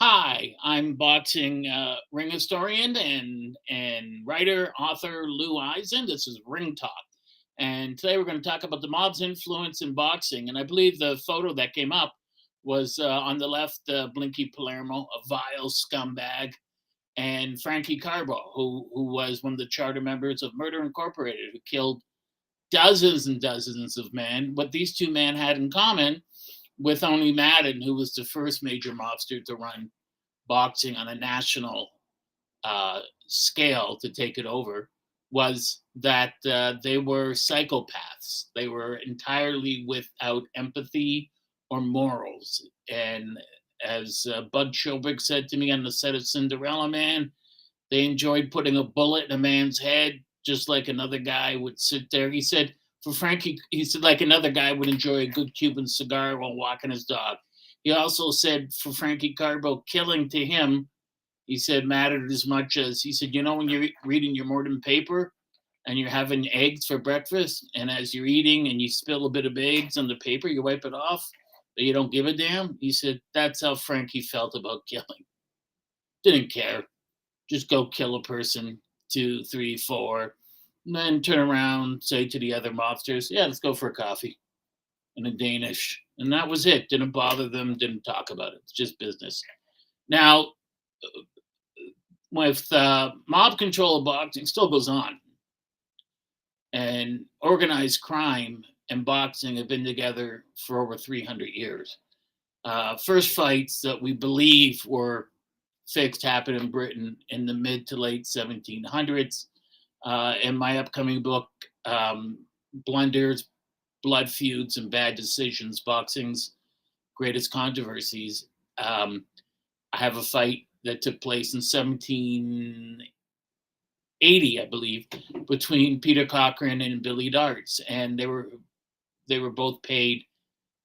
Hi, I'm boxing uh, ring historian and and writer author Lou Eisen. This is Ring Talk, and today we're going to talk about the mob's influence in boxing. And I believe the photo that came up was uh, on the left, uh, Blinky Palermo, a vile scumbag, and Frankie Carbo, who who was one of the charter members of Murder Incorporated, who killed dozens and dozens of men. What these two men had in common with Owney Madden, who was the first major mobster to run boxing on a national uh, scale to take it over, was that uh, they were psychopaths. They were entirely without empathy or morals. And as uh, Bud Schulberg said to me on the set of Cinderella Man, they enjoyed putting a bullet in a man's head just like another guy would sit there. He said, for Frankie, he said, like another guy would enjoy a good Cuban cigar while walking his dog. He also said, for Frankie Carbo, killing to him, he said, mattered as much as he said, you know, when you're reading your morning paper and you're having eggs for breakfast, and as you're eating and you spill a bit of eggs on the paper, you wipe it off, but you don't give a damn. He said, that's how Frankie felt about killing. Didn't care. Just go kill a person, two, three, four, and then turn around, say to the other mobsters, yeah, let's go for a coffee and a Danish. And that was it. Didn't bother them, didn't talk about it. It's just business. Now, with uh, mob control of boxing still goes on. And organized crime and boxing have been together for over 300 years. Uh, first fights that we believe were fixed happened in Britain in the mid to late 1700s. Uh, in my upcoming book, um, Blunders, Blood Feuds, and Bad Decisions Boxing's Greatest Controversies, um, I have a fight that took place in 1780, I believe, between Peter Cochran and Billy Darts. And they were they were both paid.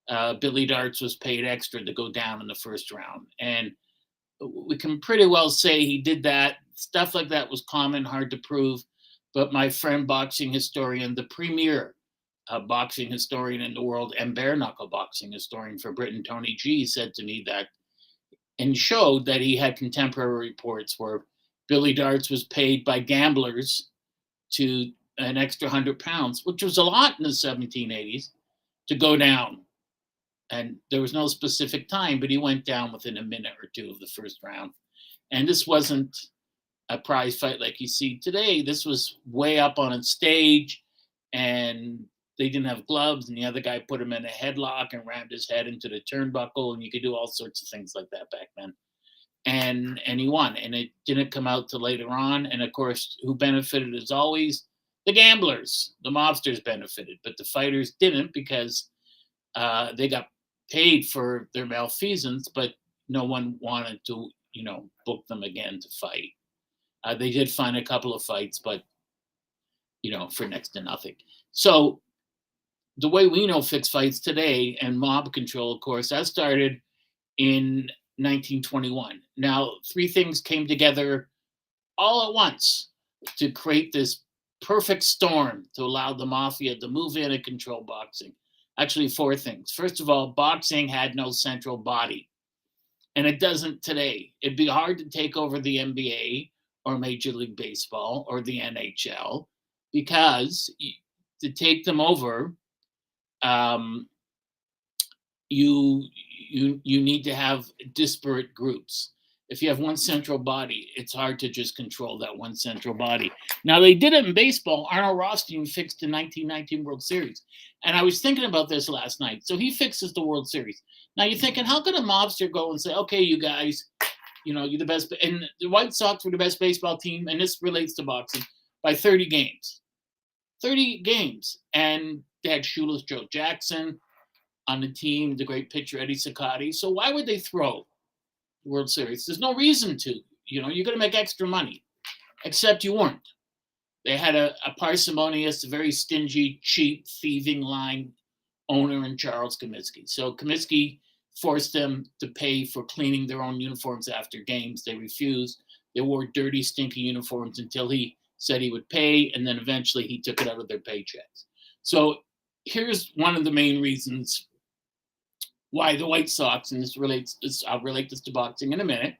Uh, Billy Darts was paid extra to go down in the first round. And we can pretty well say he did that. Stuff like that was common, hard to prove. But my friend, boxing historian, the premier uh, boxing historian in the world and bare knuckle boxing historian for Britain, Tony Gee, said to me that and showed that he had contemporary reports where Billy Darts was paid by gamblers to an extra hundred pounds, which was a lot in the 1780s, to go down. And there was no specific time, but he went down within a minute or two of the first round. And this wasn't a prize fight like you see today. This was way up on a stage, and they didn't have gloves, and the other guy put him in a headlock and rammed his head into the turnbuckle, and you could do all sorts of things like that back then. And and he won, and it didn't come out till later on. And of course, who benefited as always? The gamblers, the mobsters benefited, but the fighters didn't because uh, they got paid for their malfeasance, but no one wanted to, you know, book them again to fight. Uh, they did find a couple of fights, but you know, for next to nothing. So the way we know fixed fights today and mob control, of course, that started in 1921. Now, three things came together all at once to create this perfect storm to allow the mafia to move in and control boxing. Actually, four things. First of all, boxing had no central body, and it doesn't today. It'd be hard to take over the NBA or Major League Baseball or the NHL because to take them over, um, you you you need to have disparate groups. If you have one central body, it's hard to just control that one central body. Now they did it in baseball. Arnold Rothstein fixed the 1919 World Series, and I was thinking about this last night. So he fixes the World Series. Now you're thinking, how could a mobster go and say, "Okay, you guys, you know, you're the best," and the White Sox were the best baseball team, and this relates to boxing by 30 games. 30 games, and they had shoeless Joe Jackson on the team, the great pitcher Eddie Cicotte. So why would they throw the World Series? There's no reason to. You know, you're going to make extra money, except you weren't. They had a, a parsimonious, very stingy, cheap, thieving line owner in Charles Comiskey. So Comiskey forced them to pay for cleaning their own uniforms after games. They refused. They wore dirty, stinky uniforms until he said he would pay, and then eventually he took it out of their paychecks. So here's one of the main reasons why the White Sox, and this relates, this, I'll relate this to boxing in a minute,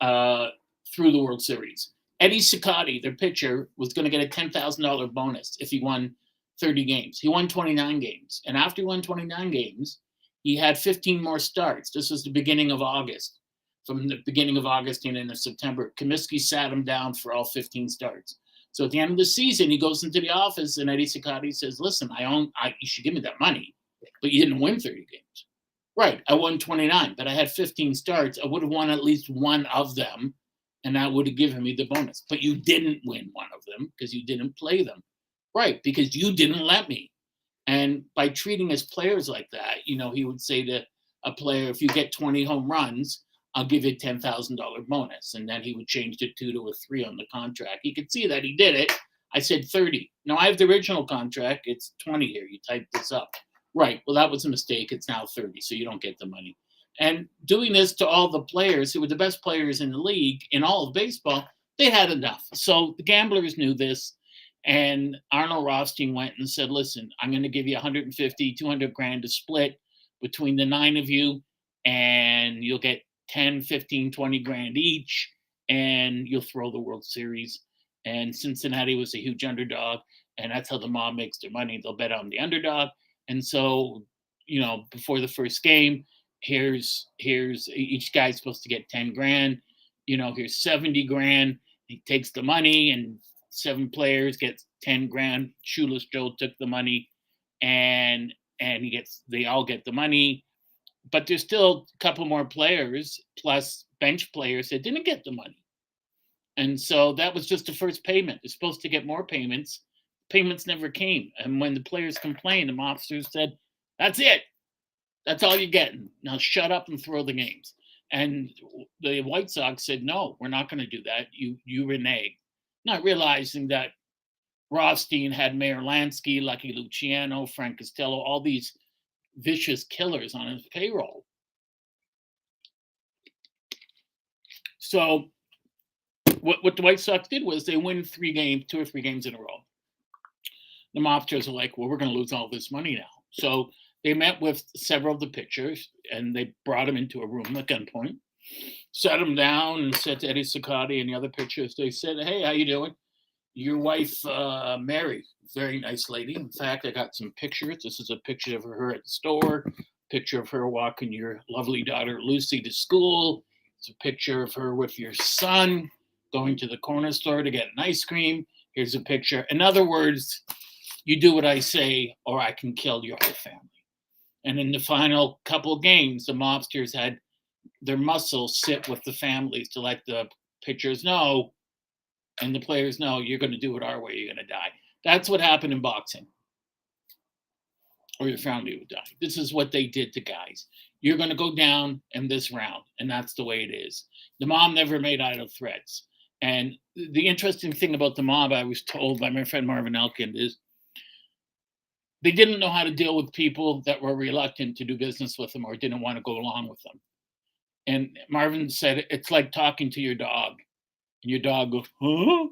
uh, through the World Series. Eddie Cicotti, their pitcher, was going to get a $10,000 bonus if he won 30 games. He won 29 games. And after he won 29 games, he had 15 more starts. This was the beginning of August. From the beginning of August and into September, Comiskey sat him down for all 15 starts. So at the end of the season, he goes into the office and Eddie Cicotti says, "Listen, I own. I, you should give me that money, but you didn't win 30 games. Right? I won 29, but I had 15 starts. I would have won at least one of them, and that would have given me the bonus. But you didn't win one of them because you didn't play them, right? Because you didn't let me. And by treating his players like that, you know, he would say to a player, if you get 20 home runs, I'll give you a $10,000 bonus. And then he would change the two to a three on the contract. He could see that he did it. I said 30. No, I have the original contract. It's 20 here. You type this up. Right. Well, that was a mistake. It's now 30, so you don't get the money. And doing this to all the players who were the best players in the league in all of baseball, they had enough. So the gamblers knew this. And Arnold Rothstein went and said, listen, I'm going to give you 150, 200 grand to split between the nine of you, and you'll get 10, 15, 20 grand each, and you'll throw the World Series. And Cincinnati was a huge underdog, and that's how the mob makes their money. They'll bet on the underdog. And so, you know, before the first game, here's here's each guy's supposed to get 10 grand. You know, here's 70 grand. He takes the money and seven players get 10 grand. Shoeless Joe took the money and and he gets they all get the money. But there's still a couple more players plus bench players that didn't get the money. And so that was just the first payment. They're supposed to get more payments. Payments never came. And when the players complained, the officers said, That's it. That's all you're getting. Now shut up and throw the games. And the White Sox said, No, we're not going to do that. You you renege not realizing that Rothstein had Meyer Lansky, Lucky Luciano, Frank Costello, all these vicious killers on his payroll. So what, what the White Sox did was they win three games, two or three games in a row. The mobsters are like, well, we're going to lose all this money now. So they met with several of the pitchers and they brought them into a room at gunpoint sat him down and said to Eddie Cicotti and the other pitchers, they said, Hey, how you doing? Your wife, uh, Mary, very nice lady. In fact, I got some pictures. This is a picture of her at the store, picture of her walking your lovely daughter Lucy to school. It's a picture of her with your son going to the corner store to get an ice cream. Here's a picture. In other words, you do what I say, or I can kill your whole family. And in the final couple games, the mobsters had their muscles sit with the families to let the pitchers know and the players know you're going to do it our way, you're going to die. That's what happened in boxing. Or your family would die. This is what they did to guys. You're going to go down in this round, and that's the way it is. The mob never made idle threats. And the interesting thing about the mob, I was told by my friend Marvin Elkin, is they didn't know how to deal with people that were reluctant to do business with them or didn't want to go along with them. And Marvin said, it's like talking to your dog. And your dog goes, huh?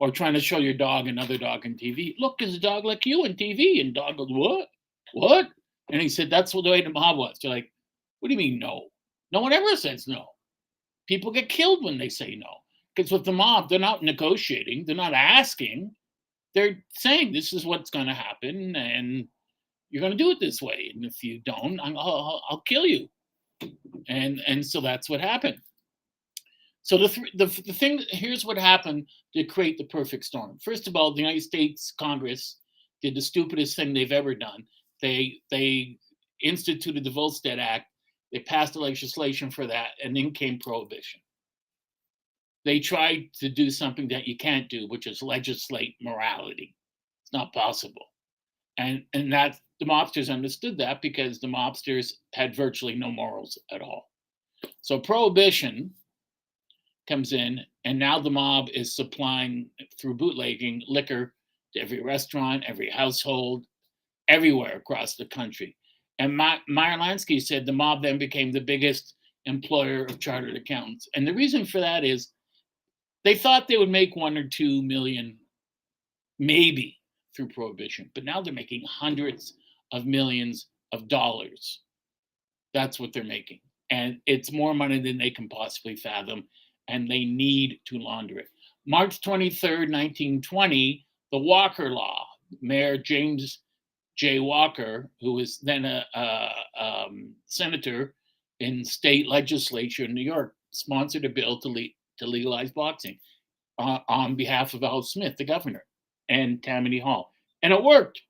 Or trying to show your dog another dog on TV. Look, there's a dog like you on TV. And dog goes, what? What? And he said, that's what the way the mob was. You're like, what do you mean no? No one ever says no. People get killed when they say no. Because with the mob, they're not negotiating, they're not asking. They're saying this is what's going to happen, and you're going to do it this way. And if you don't, I'll, I'll, I'll kill you and and so that's what happened. So the, th- the the thing here's what happened to create the perfect storm. First of all the united states congress did the stupidest thing they've ever done. They they instituted the volstead act. They passed the legislation for that and then came prohibition. They tried to do something that you can't do which is legislate morality. It's not possible. And and that the mobsters understood that because the mobsters had virtually no morals at all. So prohibition comes in, and now the mob is supplying through bootlegging liquor to every restaurant, every household, everywhere across the country. And Meyer Lansky said the mob then became the biggest employer of chartered accountants. And the reason for that is they thought they would make one or two million, maybe through prohibition, but now they're making hundreds of millions of dollars. That's what they're making. And it's more money than they can possibly fathom, and they need to launder it. March 23rd, 1920, the Walker Law, Mayor James J. Walker, who was then a, a um, senator in state legislature in New York, sponsored a bill to, le- to legalize boxing uh, on behalf of Al Smith, the governor, and Tammany Hall. And it worked.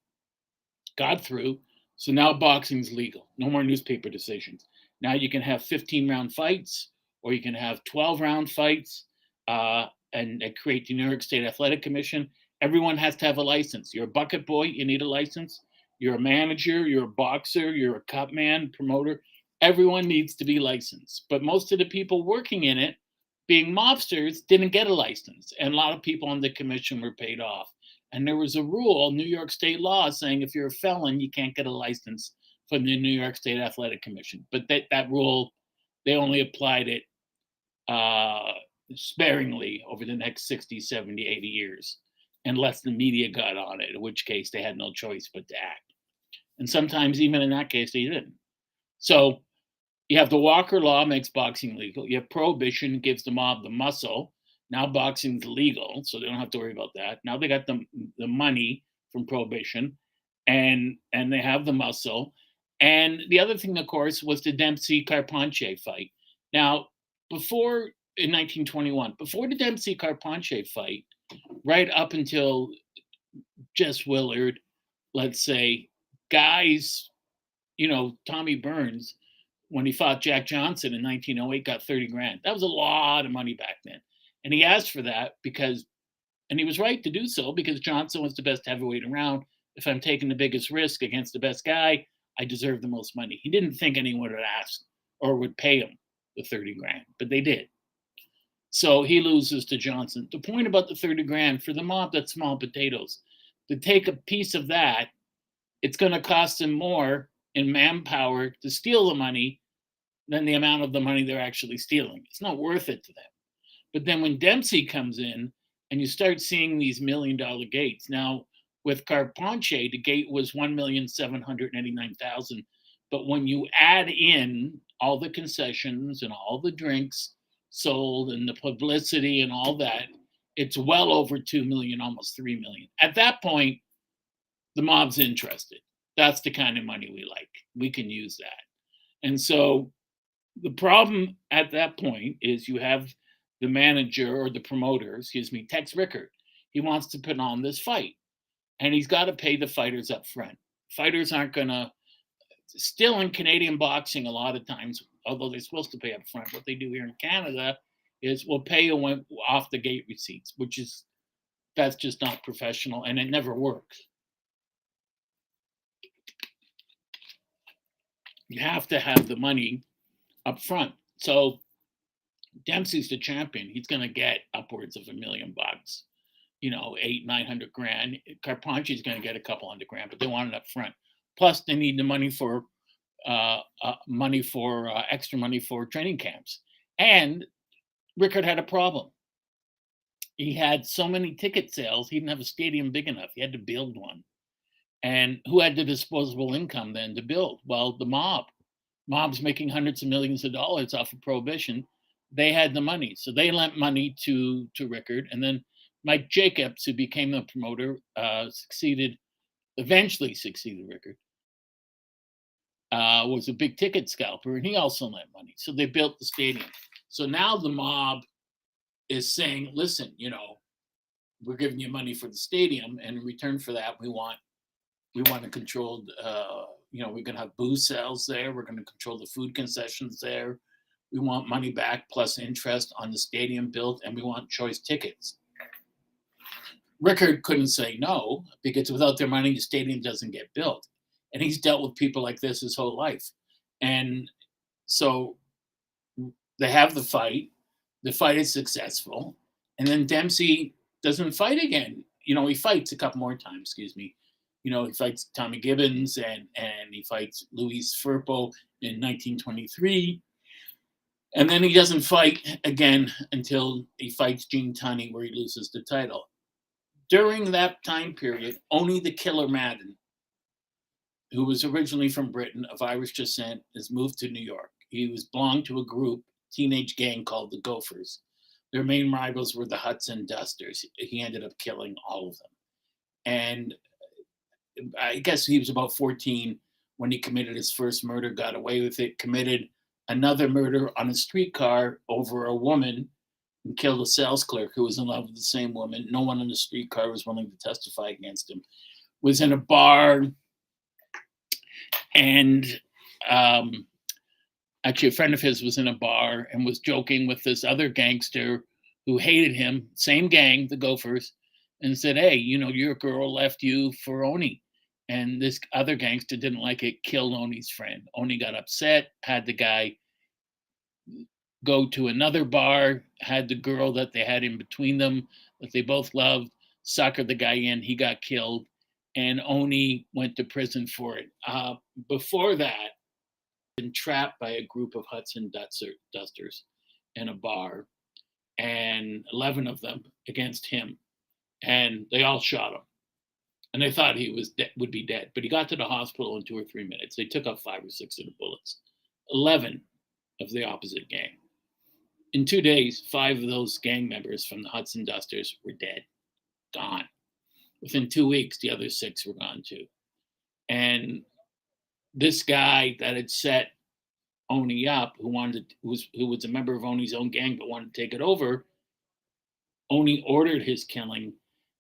Got through. So now boxing's legal. No more newspaper decisions. Now you can have 15 round fights or you can have 12 round fights uh, and, and create the New York State Athletic Commission. Everyone has to have a license. You're a bucket boy, you need a license. You're a manager, you're a boxer, you're a cup man, promoter. Everyone needs to be licensed. But most of the people working in it, being mobsters, didn't get a license. And a lot of people on the commission were paid off. And there was a rule, New York state law, saying if you're a felon, you can't get a license from the New York State Athletic Commission. But that, that rule, they only applied it uh, sparingly over the next 60, 70, 80 years, unless the media got on it, in which case they had no choice but to act. And sometimes, even in that case, they didn't. So you have the Walker Law makes boxing legal. You have prohibition gives the mob the muscle. Now boxing's legal, so they don't have to worry about that. Now they got the the money from prohibition, and and they have the muscle. And the other thing, of course, was the Dempsey Carpentier fight. Now, before in 1921, before the Dempsey Carpentier fight, right up until Jess Willard, let's say, guys, you know, Tommy Burns, when he fought Jack Johnson in 1908, got 30 grand. That was a lot of money back then. And he asked for that because, and he was right to do so because Johnson was the best heavyweight around. If I'm taking the biggest risk against the best guy, I deserve the most money. He didn't think anyone would ask or would pay him the 30 grand, but they did. So he loses to Johnson. The point about the 30 grand for the mob, that's small potatoes. To take a piece of that, it's going to cost them more in manpower to steal the money than the amount of the money they're actually stealing. It's not worth it to them. But then when Dempsey comes in and you start seeing these million dollar gates, now with Carpentier, the gate was 1,789,000. But when you add in all the concessions and all the drinks sold and the publicity and all that, it's well over 2 million, almost 3 million. At that point, the mob's interested. That's the kind of money we like. We can use that. And so the problem at that point is you have the manager or the promoter, excuse me, Tex Rickard. He wants to put on this fight and he's got to pay the fighters up front. Fighters aren't to, still in Canadian boxing, a lot of times, although they're supposed to pay up front, what they do here in Canada is we'll pay you off the gate receipts, which is, that's just not professional and it never works. You have to have the money up front. So Dempsey's the champion. He's going to get upwards of a million bucks, you know, eight, 900 grand. Carpentier's going to get a couple hundred grand, but they want it up front. Plus, they need the money for uh, uh, money for uh, extra money for training camps. And Rickard had a problem. He had so many ticket sales, he didn't have a stadium big enough. He had to build one. And who had the disposable income then to build? Well, the mob. Mob's making hundreds of millions of dollars off of prohibition. They had the money, so they lent money to to Rickard, and then Mike Jacobs, who became the promoter, uh, succeeded, eventually succeeded Rickard. Uh, was a big ticket scalper, and he also lent money. So they built the stadium. So now the mob is saying, "Listen, you know, we're giving you money for the stadium, and in return for that, we want we want to control. Uh, you know, we're going to have booze sales there. We're going to control the food concessions there. We want money back plus interest on the stadium built, and we want choice tickets." Rickard couldn't say no because without their money, the stadium doesn't get built. And he's dealt with people like this his whole life. And so they have the fight. The fight is successful. And then dempsey doesn't fight again. You know he fights a couple more times excuse me. You know he fights tommy gibbons and and he fights luis firpo in 1923 And then he doesn't fight again until he fights Gene Tunney, where he loses the title. During that time period, Owney the Killer Madden, who was originally from Britain of Irish descent, has moved to New York. He was belonged to a group, teenage gang called the Gophers. Their main rivals were the Hudson Dusters. He ended up killing all of them. And I guess he was about 14 when he committed his first murder, got away with it, committed another murder on a streetcar over a woman and killed a sales clerk who was in love with the same woman. No one on the streetcar was willing to testify against him. Was in a bar and um, actually a friend of his was in a bar and was joking with this other gangster who hated him, same gang, the Gophers, and said, Hey, you know, your girl left you for Owney. And this other gangster didn't like it, killed Owney's friend. Owney got upset, had the guy go to another bar, had the girl that they had in between them that they both loved, suckered the guy in, he got killed, and Owney went to prison for it. Uh, before that, been trapped by a group of Hudson dusters in a bar, and 11 of them against him, and they all shot him. And they thought he was de- would be dead, but he got to the hospital in two or three minutes. They took off five or six of the bullets. 11 of the opposite gang. In two days, five of those gang members from the Hudson Dusters were dead, gone. Within two weeks, the other six were gone too. And this guy that had set Owney up, who wanted to, who was who was a member of Owney's own gang but wanted to take it over, Owney ordered his killing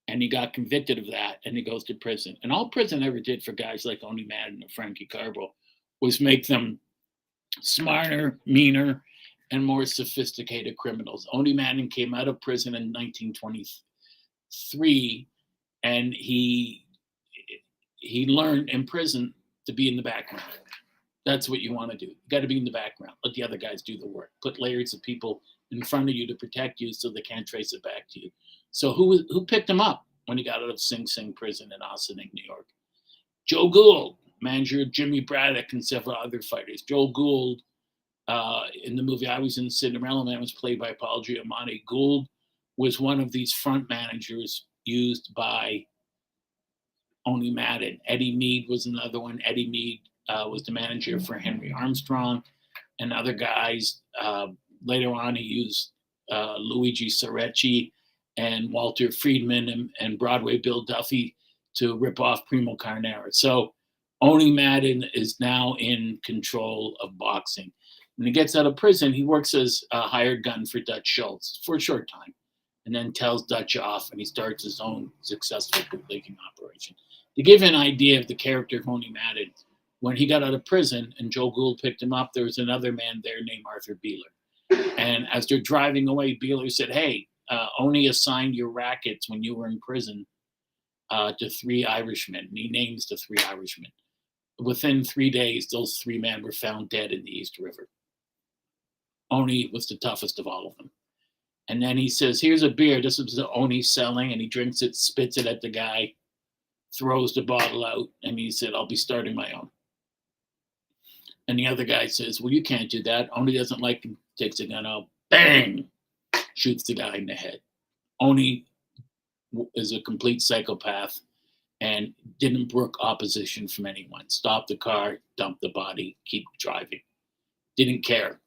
and he got convicted of that and he goes to prison. And all prison ever did for guys like Owney Madden or Frankie Carbo was make them smarter, meaner, and more sophisticated criminals. Owney Madden came out of prison in 1923 and he he learned in prison to be in the background. That's what you want to do. You got to be in the background. Let the other guys do the work. Put layers of people in front of you to protect you so they can't trace it back to you. So who who picked him up when he got out of Sing Sing prison in Ossining, New York? Joe Gould, manager of Jimmy Braddock and several other fighters. Joe Gould, uh, in the movie I was in, Cinderella Man, was played by Paul Giamatti. Gould was one of these front managers used by Owney Madden. Eddie Mead was another one. Eddie Mead uh, was the manager for Henry Armstrong and other guys. Uh, later on, he used uh, Luigi Cerecci and Walter Friedman and, and, Broadway Bill Duffy to rip off Primo Carnera. So Owney Madden is now in control of boxing. When he gets out of prison, he works as a hired gun for Dutch Schultz for a short time and then tells Dutch off and he starts his own successful bootlegging operation. To give an idea of the character of Owney Madden, when he got out of prison and Joe Gould picked him up, there was another man there named Arthur Beeler. And as they're driving away, Beeler said, Hey, uh, Owney assigned your rackets when you were in prison uh, to three Irishmen. And he names the three Irishmen. Within three days, those three men were found dead in the East River. Owney was the toughest of all of them. And then he says, Here's a beer. This is the Owney selling. And he drinks it, spits it at the guy, throws the bottle out, and he said, I'll be starting my own. And the other guy says, Well, you can't do that. Owney doesn't like. Takes a gun out, bang, shoots the guy in the head. Owney is a complete psychopath and didn't brook opposition from anyone. Stopped the car, dumped the body, keep driving. Didn't care.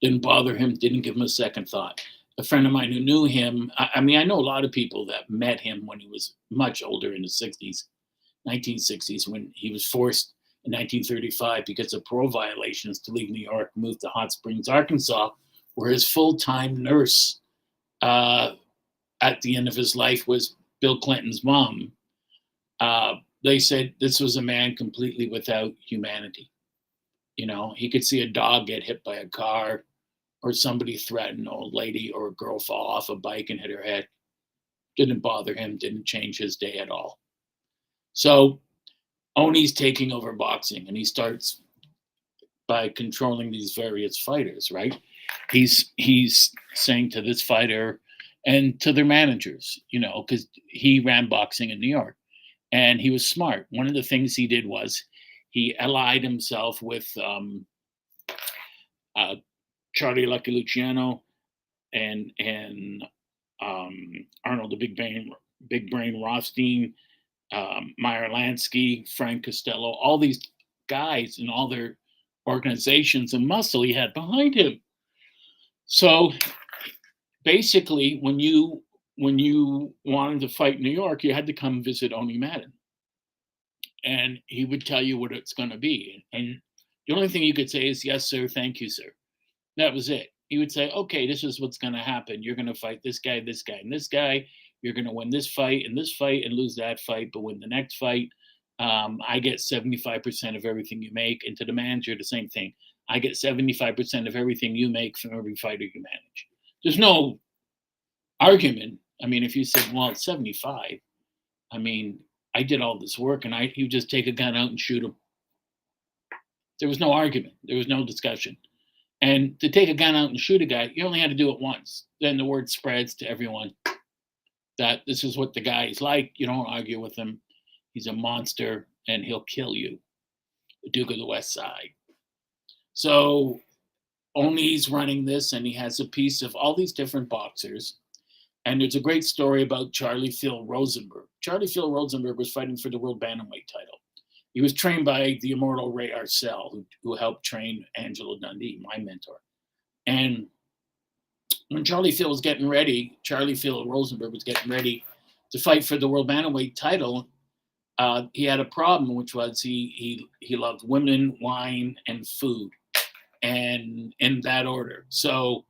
Didn't bother him, didn't give him a second thought a friend of mine who knew him. I, I, mean, I know a lot of people that met him when he was much older in the 60s, 1960s, when he was forced in 1935 because of parole violations to leave New York, moved to Hot Springs, Arkansas, where his full time nurse uh, at the end of his life was Bill Clinton's mom. Uh, they said this was a man completely without humanity. You know, he could see a dog get hit by a car or somebody threaten an old lady or a girl fall off a bike and hit her head. Didn't bother him, didn't change his day at all. So Owney's taking over boxing and he starts by controlling these various fighters, right? He's he's saying to this fighter and to their managers, you know, because he ran boxing in New York and he was smart. One of the things he did was he allied himself with um, uh, Charlie Lucky Luciano and and um, Arnold the Big Brain Big Brain Rothstein, um, Meyer Lansky, Frank Costello, all these guys and all their organizations and muscle he had behind him. So basically, when you when you wanted to fight New York, you had to come visit Owney Madden, and he would tell you what it's going to be. And the only thing you could say is yes, sir, thank you, sir. That was it. He would say, okay, this is what's going to happen. You're going to fight this guy, this guy, and this guy. You're going to win this fight and this fight and lose that fight, but win the next fight. Um, I get 75% of everything you make. And to the manager, the same thing. I get 75% of everything you make from every fighter you manage. There's no argument. I mean, if you said, well, it's 75, I mean, I did all this work and I you just take a gun out and shoot him. There was no argument. There was no discussion. And to take a gun out and shoot a guy, you only had to do it once. Then the word spreads to everyone that this is what the guy is like. You don't argue with him. He's a monster and he'll kill you. The Duke of the West Side. So Owney's running this and he has a piece of all these different boxers. And there's a great story about Charlie Phil Rosenberg. Charlie Phil Rosenberg was fighting for the world bantamweight title. He was trained by the immortal Ray Arcel, who, who helped train Angelo Dundee, my mentor. And when Charlie Phil was getting ready, Charlie Phil Rosenberg was getting ready to fight for the world bantamweight title. Uh, he had a problem, which was he he he loved women, wine, and food, and in that order. So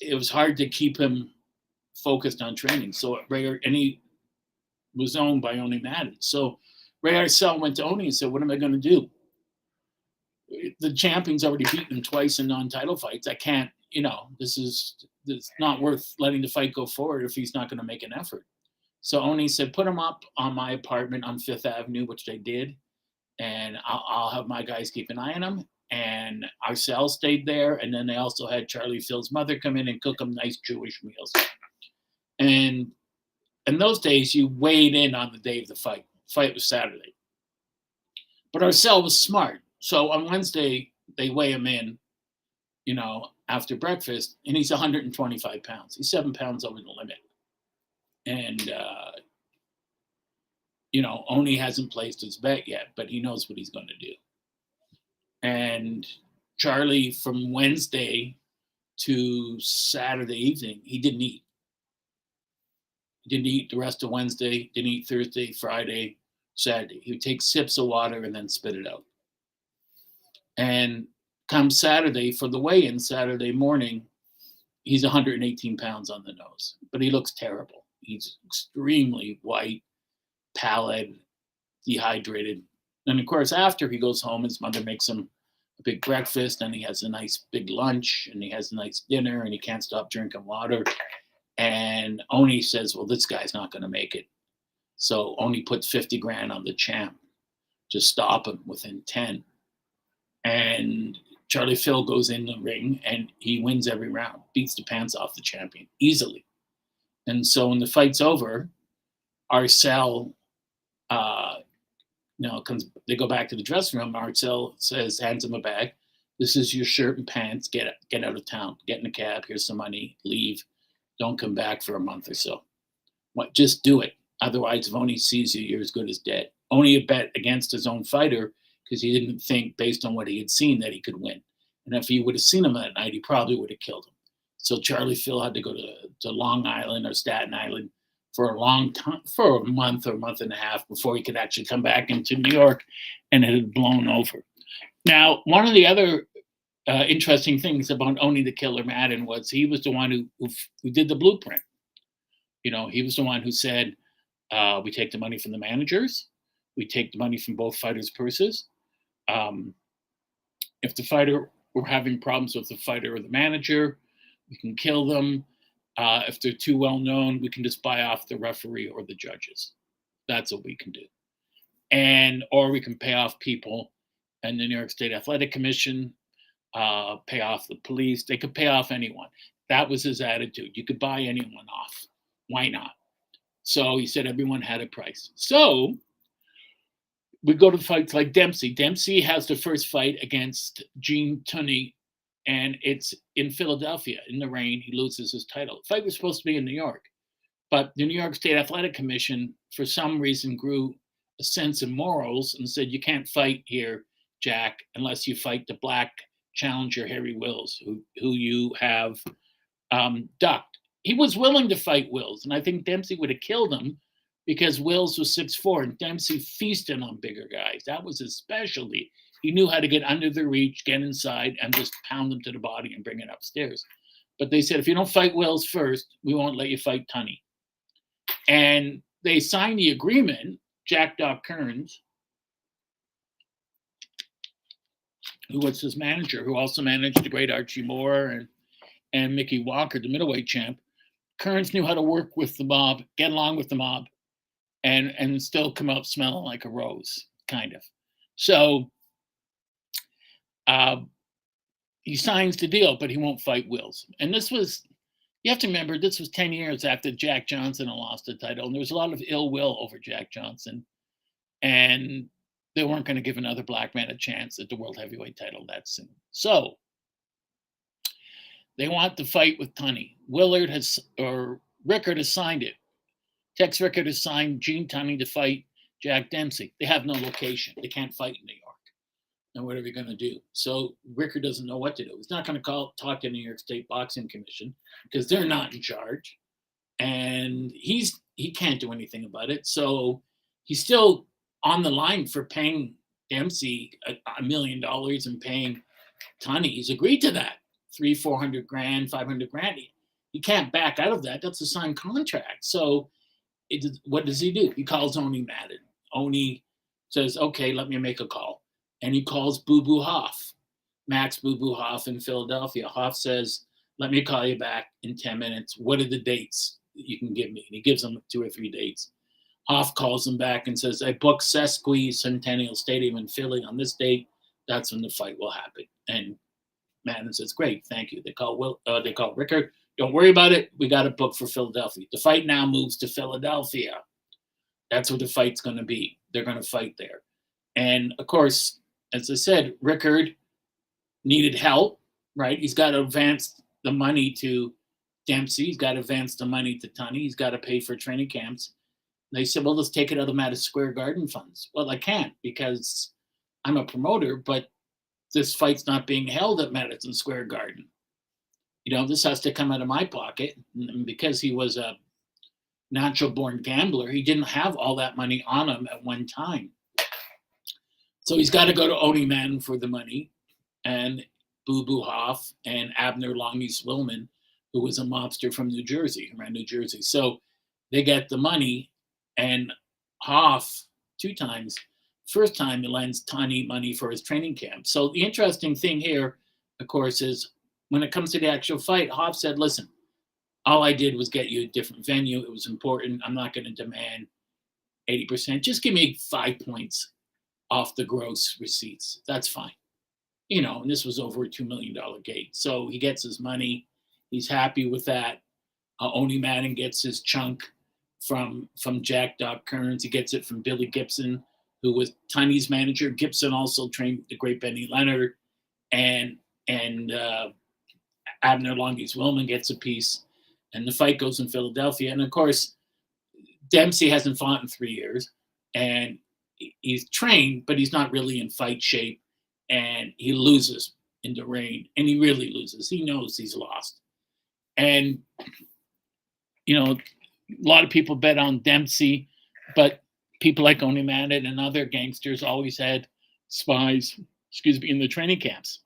it was hard to keep him focused on training. So Ray and he was owned by Owney Madden. So Ray Arcel went to Owney and said, "What am I going to do? The champion's already beaten him twice in non-title fights. I can't you know, this is it's not worth letting the fight go forward if he's not going to make an effort. So Owney said, put him up on my apartment on Fifth Avenue, which they did, and I'll, I'll have my guys keep an eye on him. And Arcel stayed there, and then they also had Charlie Phil's mother come in and cook them nice Jewish meals. And in those days, you weighed in on the day of the fight. Fight was Saturday, but Arcel was smart. So on Wednesday, they weigh him in, you know, after breakfast, and he's 125 pounds. He's seven pounds over the limit. And, uh, you know, Owney hasn't placed his bet yet, but he knows what he's going to do. And Charlie, from Wednesday to Saturday evening, he didn't eat. He didn't eat the rest of Wednesday, didn't eat Thursday, Friday, Saturday. He would take sips of water and then spit it out. And come Saturday for the weigh-in Saturday morning, he's 118 pounds on the nose, but he looks terrible. He's extremely white, pallid, dehydrated. And of course, after he goes home, his mother makes him a big breakfast, and he has a nice big lunch, and he has a nice dinner, and he can't stop drinking water. And Owney says, "Well, this guy's not going to make it." So Owney puts 50 grand on the champ to stop him within 10. And Charlie Phil goes in the ring and he wins every round, beats the pants off the champion easily. And so when the fight's over, Arcel, uh, you know, comes. They go back to the dressing room. Arcel says, hands him a bag. This is your shirt and pants. Get get out of town. Get in a cab. Here's some money. Leave. Don't come back for a month or so. What? Just do it. Otherwise, if Owney sees you, you're as good as dead. Only a bet against his own fighter because he didn't think, based on what he had seen, that he could win. And if he would have seen him that night, he probably would have killed him. So Charlie Phil had to go to, to Long Island or Staten Island for a long time, for a month or a month and a half before he could actually come back into New York, and it had blown over. Now, one of the other uh, interesting things about Owney the Killer Madden was he was the one who, who, who did the blueprint. You know, he was the one who said, uh, "We take the money from the managers, we take the money from both fighters' purses, um, if the fighter we're having problems with the fighter or the manager, we can kill them. Uh, if they're too well known, we can just buy off the referee or the judges. That's what we can do. And or we can pay off people and the New York State Athletic Commission, uh, pay off the police. They could pay off anyone. That was his attitude. You could buy anyone off. Why not? So he said everyone had a price. So we go to fights like Dempsey. Dempsey has the first fight against Gene Tunney and it's in Philadelphia in the rain. He loses his title. The fight was supposed to be in New York, but the New York State Athletic Commission, for some reason, grew a sense of morals and said you can't fight here, Jack, unless you fight the black challenger Harry Wills, who who you have um, ducked. He was willing to fight Wills, and I think Dempsey would have killed him because Wills was six four and Dempsey feasted on bigger guys. That was his specialty. He knew how to get under the reach, get inside, and just pound them to the body and bring it upstairs. But they said, if you don't fight Wills first, we won't let you fight Tunney. And they signed the agreement, Jack Doc Kearns, who was his manager, who also managed the great Archie Moore and, and Mickey Walker, the middleweight champ. Kearns knew how to work with the mob, get along with the mob, and and still come out smelling like a rose, kind of. So uh, he signs the deal, but he won't fight Wills. And this was, you have to remember, this was 10 years after Jack Johnson lost the title. And there was a lot of ill will over Jack Johnson. And they weren't going to give another black man a chance at the world heavyweight title that soon. So they want to fight with Tunney. Willard has, or Rickard has signed it. Tex Rickard has signed Gene Tunney to fight Jack Dempsey. They have no location. They can't fight in New York. And what are we going to do? So Rickard doesn't know what to do. He's not going to call talk to New York State Boxing Commission because they're not in charge, and he's he can't do anything about it. So he's still on the line for paying Dempsey a, a million dollars and paying Tunney. He's agreed to that three, four hundred grand, five hundred grand. He, he can't back out of that. That's a signed contract. So it, what does he do? He calls Owney Madden. Owney says, "Okay, let me make a call." and he calls Boo Boo Hoff, Max Boo Boo Hoff in Philadelphia. Hoff says, Let me call you back in 10 minutes. What are the dates you can give me? And he gives him two or three dates. Hoff calls him back and says, I booked Sesqui Centennial Stadium in Philly on this date. That's when the fight will happen. And Madden says, Great, thank you. They call Will uh, they call Rickard. Don't worry about it. We got it booked for Philadelphia. The fight now moves to Philadelphia. That's where the fight's gonna be. They're gonna fight there. And of course, as I said, Rickard needed help, right? He's got to advance the money to Dempsey. He's got to advance the money to Tunney. He's got to pay for training camps. They said, well, let's take it out of Madison Square Garden funds. Well, I can't because I'm a promoter, but this fight's not being held at Madison Square Garden. You know, this has to come out of my pocket. And because he was a natural born gambler, he didn't have all that money on him at one time. So he's got to go to Owney Man for the money, and Boo Boo Hoff and Abner Longy Zwillman, who was a mobster from New Jersey, around New Jersey. So they get the money, and Hoff two times. First time he lends Tunney money for his training camp. So the interesting thing here, of course, is when it comes to the actual fight, Hoff said, "Listen, all I did was get you a different venue. It was important. I'm not going to demand 80%. Just give me five points off the gross receipts. That's fine. You know, and this was over a $2 million gate. So he gets his money. He's happy with that. Uh, Owney Madden gets his chunk from from Jack Doc Kearns. He gets it from Billy Gibson, who was Tunney's manager. Gibson also trained the great Benny Leonard, and and uh, Abner Longy Zwillman gets a piece, and the fight goes in Philadelphia. And of course, Dempsey hasn't fought in three years, and he's trained, but he's not really in fight shape, and he loses in the rain, and he really loses. He knows he's lost, and you know, a lot of people bet on Dempsey, but people like Owney Madden and other gangsters always had spies, excuse me, in the training camps.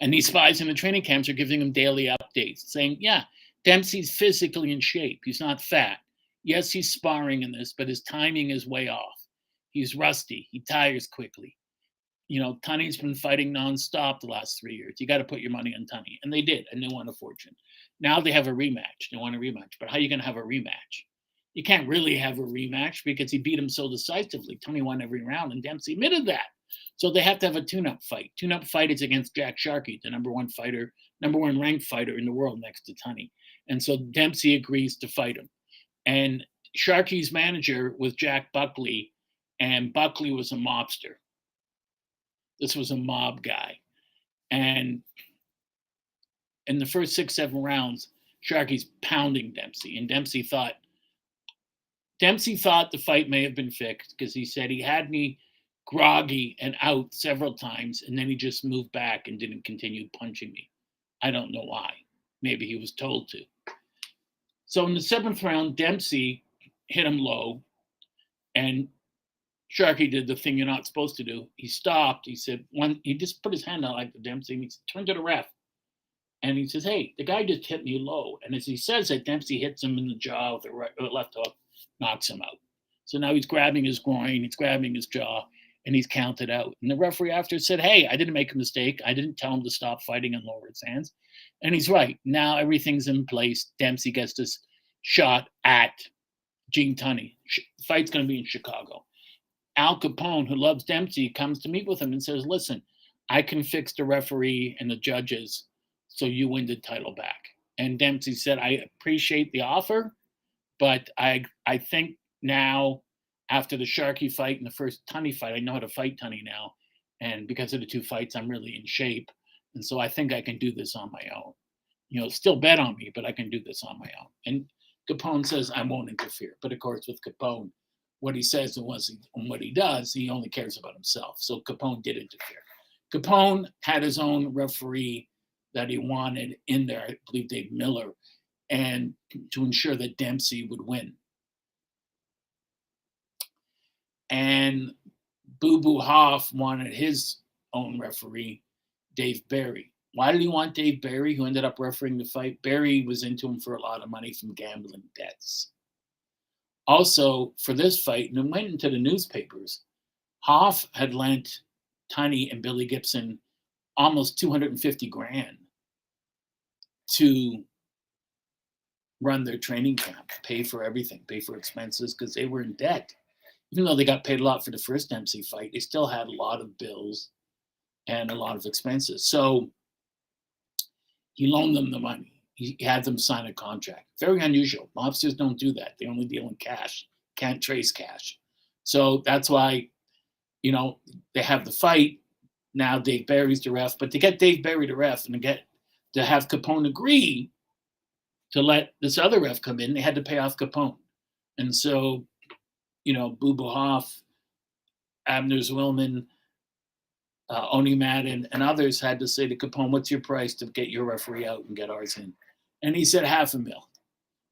And these spies in the training camps are giving them daily updates, saying, yeah, Dempsey's physically in shape. He's not fat. Yes, he's sparring in this, but his timing is way off. He's rusty. He tires quickly. You know, Tunney's been fighting nonstop the last three years. You got to put your money on Tunney. And they did, and they won a fortune. Now they have a rematch. They want a rematch. But how are you going to have a rematch? You can't really have a rematch because he beat him so decisively. Tunney won every round, and Dempsey admitted that. So they have to have a tune-up fight. Tune-up fight is against Jack Sharkey, the number one fighter, number one ranked fighter in the world next to Tunney. And so Dempsey agrees to fight him. And Sharkey's manager was Jack Buckley, and Buckley was a mobster. This was a mob guy. And in the first six, seven rounds, Sharkey's pounding Dempsey, and Dempsey thought Dempsey thought the fight may have been fixed because he said he had me groggy and out several times, and then he just moved back and didn't continue punching me. I don't know why. Maybe he was told to. So in the seventh round, Dempsey hit him low, and Sharkey did the thing you're not supposed to do. He stopped. He said, one, he just put his hand out like the Dempsey, and he turned to the ref. And he says, Hey, the guy just hit me low. And as he says that, Dempsey hits him in the jaw with the right, uh, left hook, knocks him out. So now he's grabbing his groin, he's grabbing his jaw, and he's counted out. And the referee after said, Hey, I didn't make a mistake. I didn't tell him to stop fighting and lower his hands. And he's right. Now everything's in place. Dempsey gets this shot at Gene Tunney. Fight's going to be in Chicago. Al Capone, who loves Dempsey, comes to meet with him and says, Listen, I can fix the referee and the judges so you win the title back. And Dempsey said, I appreciate the offer, but I I think now after the Sharkey fight and the first Tunney fight, I know how to fight Tunney now. And because of the two fights, I'm really in shape. And so I think I can do this on my own. You know, still bet on me, but I can do this on my own. And Capone says, I won't interfere. But of course, with Capone, what he says and what he does, he only cares about himself. So Capone did interfere. Capone had his own referee that he wanted in there, I believe Dave Miller, and to ensure that Dempsey would win. And Boo Boo Hoff wanted his own referee, Dave Barry. Why did he want Dave Barry, who ended up refereeing the fight? Barry was into him for a lot of money from gambling debts. Also, for this fight, and it went into the newspapers, Hoff had lent Tunney and Billy Gibson almost 250 grand to run their training camp, pay for everything, pay for expenses because they were in debt. Even though they got paid a lot for the first Dempsey fight, they still had a lot of bills and a lot of expenses. So he loaned them the money. He had them sign a contract. Very unusual. Mobsters don't do that. They only deal in cash, can't trace cash. So that's why, you know, they have the fight. Now Dave Barry's the ref, but to get Dave Barry to ref and to get to have Capone agree to let this other ref come in, they had to pay off Capone. And so, you know, Boo Hoff, Abner Zwillman, uh, Owney Madden, and others had to say to Capone, what's your price to get your referee out and get ours in? And he said half a mil.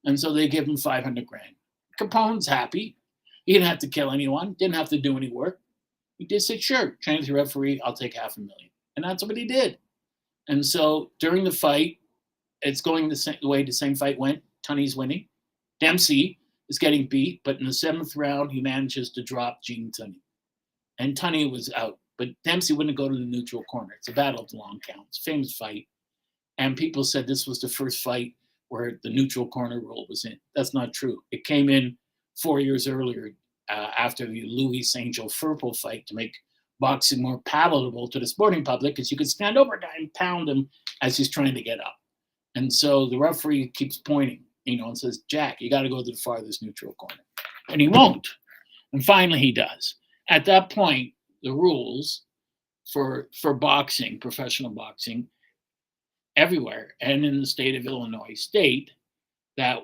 And so they give him 500 grand. Capone's happy. He didn't have to kill anyone, didn't have to do any work. He just said, sure, change the referee, I'll take half a million. And that's what he did. And so during the fight, it's going the same way the same fight went. Tunney's winning. Dempsey is getting beat, but in the seventh round, he manages to drop Gene Tunney. And Tunney was out, but Dempsey wouldn't go to the neutral corner. It's a battle of the long counts, famous fight. And people said this was the first fight where the neutral corner rule was in. That's not true. It came in four years earlier uh, after the Luis Angel Firpo fight to make boxing more palatable to the sporting public because you could stand over a guy and pound him as he's trying to get up. And so the referee keeps pointing, you know, and says, Jack, you got to go to the farthest neutral corner. And he won't. And finally he does. At that point, the rules for for boxing, professional boxing, everywhere and in the state of Illinois state that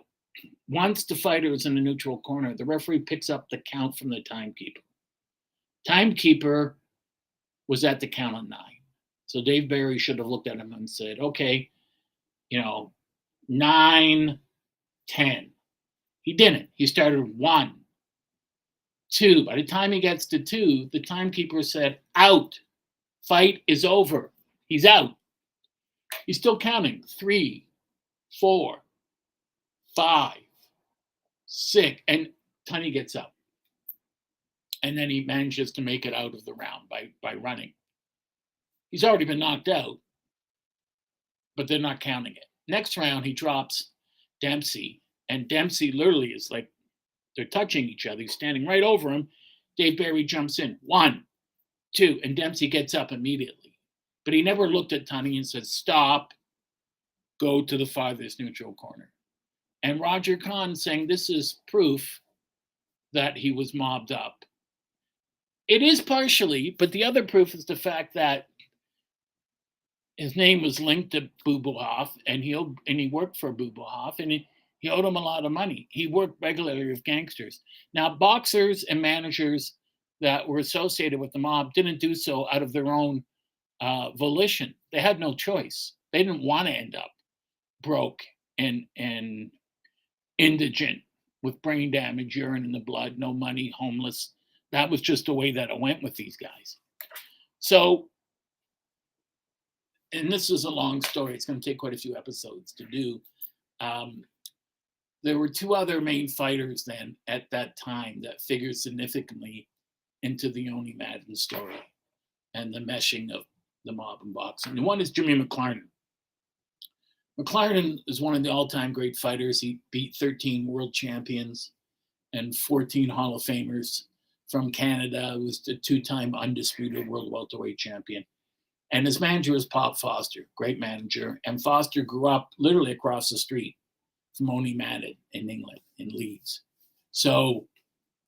once the fighter is in the neutral corner, the referee picks up the count from the timekeeper. Timekeeper was at the count of nine. So Dave Barry should have looked at him and said, okay, you know, nine, ten. He didn't. He started one, two. By the time he gets to two, the timekeeper said, out. Fight is over. He's out. He's still counting. Three, four, five, six. And Tunney gets up and then he manages to make it out of the round by by running. He's already been knocked out, but they're not counting it. Next round, he drops Dempsey, and Dempsey literally is like they're touching each other. He's standing right over him. Dave Barry jumps in. One, two, and Dempsey gets up immediately. But he never looked at Tunney and said, Stop, go to the farthest neutral corner. And Roger Kahn saying this is proof that he was mobbed up it is partially, but the other proof is the fact that his name was linked to Boo Boo Hoff, and he and he worked for Boo Boo Hoff, and he, he owed him a lot of money. He worked regularly with gangsters. Now, boxers and managers that were associated with the mob didn't do so out of their own uh, volition. They had no choice. They didn't want to end up broke and and indigent with brain damage, urine in the blood, no money, homeless. That was just the way that it went with these guys. So, and this is a long story. It's going to take quite a few episodes to do. Um, there were two other main fighters then at that time that figured significantly into the Owney Madden story and the meshing of the mob and boxing. The one is Jimmy McLarnin. McLarnin is one of the all-time great fighters. He beat 13 world champions and 14 Hall of Famers from Canada. He was the two-time undisputed world welterweight champion. And his manager was Pop Foster, great manager. And Foster grew up literally across the street from Owney Madden in England, in Leeds. So